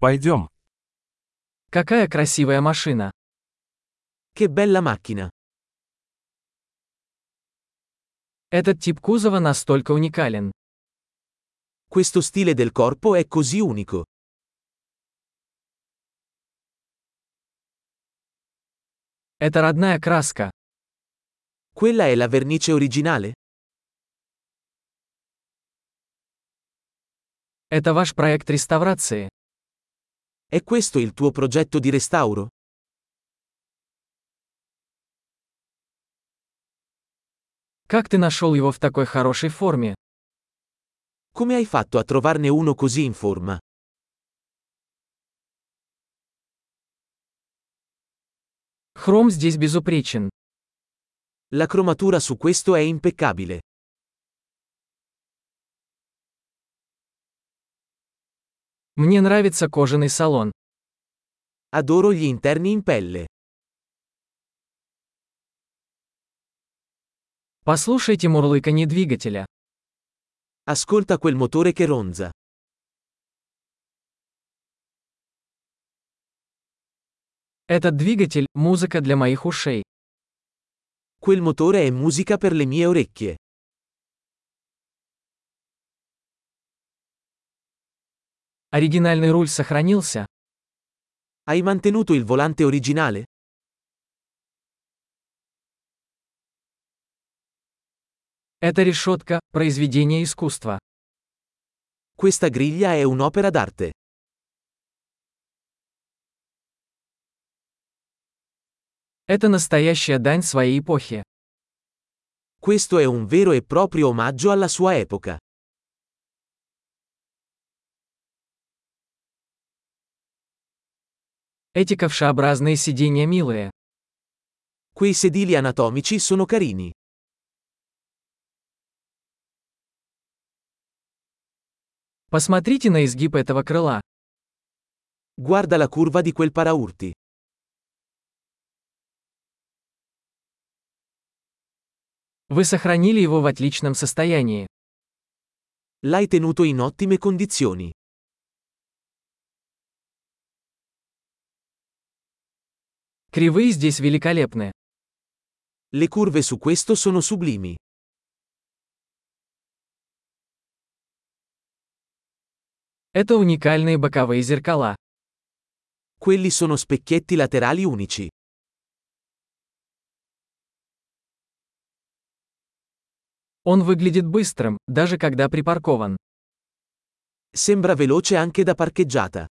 Пойдем. Какая красивая машина. Che bella macchina! Этот тип кузова настолько уникален. Questo stile del corpo è così unico. Это родная краска. Quella è la vernice originale? Это ваш проект реставрации. È questo il tuo progetto di restauro? Как ты нашел его в такой хорошей форме? Come hai fatto a trovarne uno così in forma? Хром здесь безупречен. La cromatura su questo è impeccabile. Мне нравится кожаный салон. Adoro gli interni in pelle. Послушайте мурлыканье двигателя. Ascolta quel motore che ronza. Этот двигатель – музыка для моих ушей. Quel motore è musica per le mie orecchie. Оригинальный руль сохранился? Hai mantenuto il volante originale? Эта решетка – произведение искусства. Questa griglia è un'opera d'arte. Это настоящая дань своей эпохи. Questo è un vero e proprio omaggio alla sua epoca. Эти ковшеобразные сиденья милые. Quei sedili anatomici sono carini. Посмотрите на изгиб этого крыла. Guarda la curva di quel paraurti. Вы сохранили его в отличном состоянии. L'hai tenuto in ottime condizioni. Кривые здесь великолепны. Le curve su questo sono sublimi. Это уникальные боковые зеркала. Quelli sono specchietti laterali unici. Он выглядит быстрым, даже когда припаркован. Sembra veloce anche da parcheggiata.